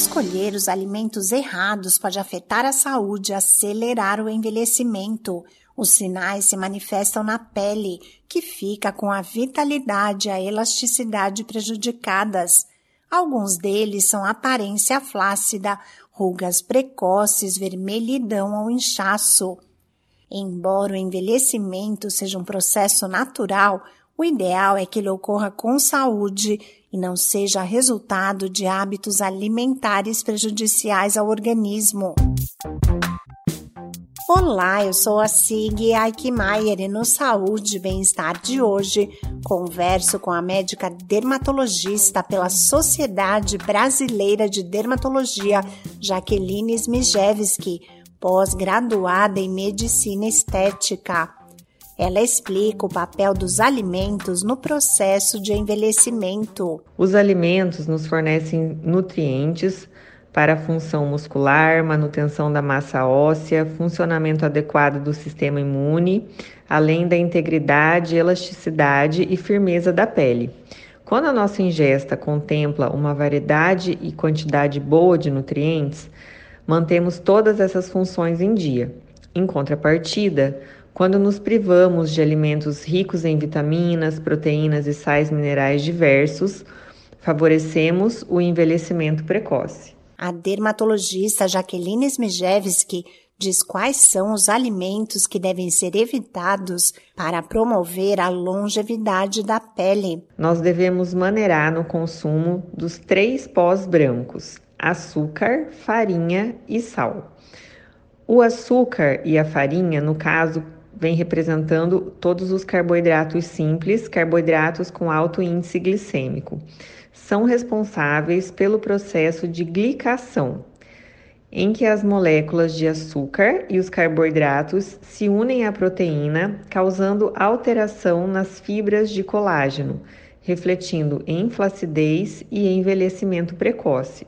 Escolher os alimentos errados pode afetar a saúde acelerar o envelhecimento. Os sinais se manifestam na pele, que fica com a vitalidade e a elasticidade prejudicadas. Alguns deles são aparência flácida, rugas precoces, vermelhidão ou inchaço. Embora o envelhecimento seja um processo natural, o ideal é que ele ocorra com saúde e não seja resultado de hábitos alimentares prejudiciais ao organismo. Olá, eu sou a Sig Aikmaier e no Saúde e Bem-Estar de hoje converso com a médica dermatologista pela Sociedade Brasileira de Dermatologia, Jaqueline Smijewski, pós-graduada em Medicina Estética. Ela explica o papel dos alimentos no processo de envelhecimento. Os alimentos nos fornecem nutrientes para a função muscular, manutenção da massa óssea, funcionamento adequado do sistema imune, além da integridade, elasticidade e firmeza da pele. Quando a nossa ingesta contempla uma variedade e quantidade boa de nutrientes, mantemos todas essas funções em dia. Em contrapartida, quando nos privamos de alimentos ricos em vitaminas, proteínas e sais minerais diversos, favorecemos o envelhecimento precoce. A dermatologista Jaqueline Smijewski diz quais são os alimentos que devem ser evitados para promover a longevidade da pele. Nós devemos maneirar no consumo dos três pós brancos: açúcar, farinha e sal. O açúcar e a farinha, no caso, vem representando todos os carboidratos simples, carboidratos com alto índice glicêmico são responsáveis pelo processo de glicação, em que as moléculas de açúcar e os carboidratos se unem à proteína, causando alteração nas fibras de colágeno, refletindo em flacidez e envelhecimento precoce.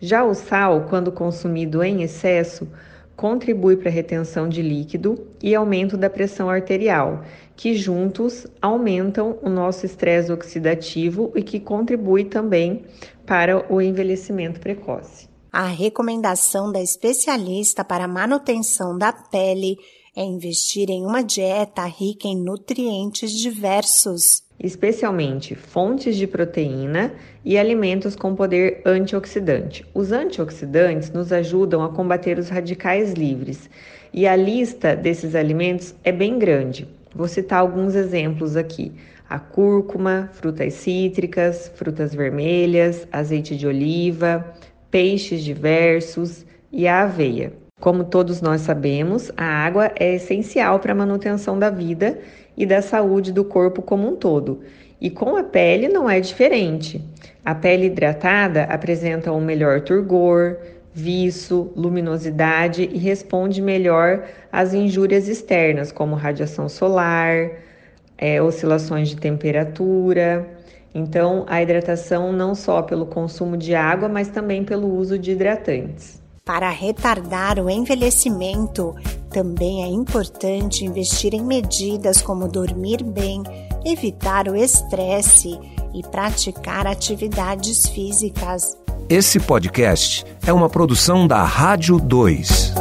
Já o sal, quando consumido em excesso, contribui para a retenção de líquido e aumento da pressão arterial, que juntos aumentam o nosso estresse oxidativo e que contribui também para o envelhecimento precoce. A recomendação da especialista para manutenção da pele é investir em uma dieta rica em nutrientes diversos, especialmente fontes de proteína e alimentos com poder antioxidante. Os antioxidantes nos ajudam a combater os radicais livres e a lista desses alimentos é bem grande. Vou citar alguns exemplos aqui: a cúrcuma, frutas cítricas, frutas vermelhas, azeite de oliva, peixes diversos e a aveia. Como todos nós sabemos, a água é essencial para a manutenção da vida e da saúde do corpo como um todo. E com a pele não é diferente. A pele hidratada apresenta um melhor turgor, viço, luminosidade e responde melhor às injúrias externas, como radiação solar, é, oscilações de temperatura. Então, a hidratação não só pelo consumo de água, mas também pelo uso de hidratantes. Para retardar o envelhecimento, também é importante investir em medidas como dormir bem, evitar o estresse e praticar atividades físicas. Esse podcast é uma produção da Rádio 2.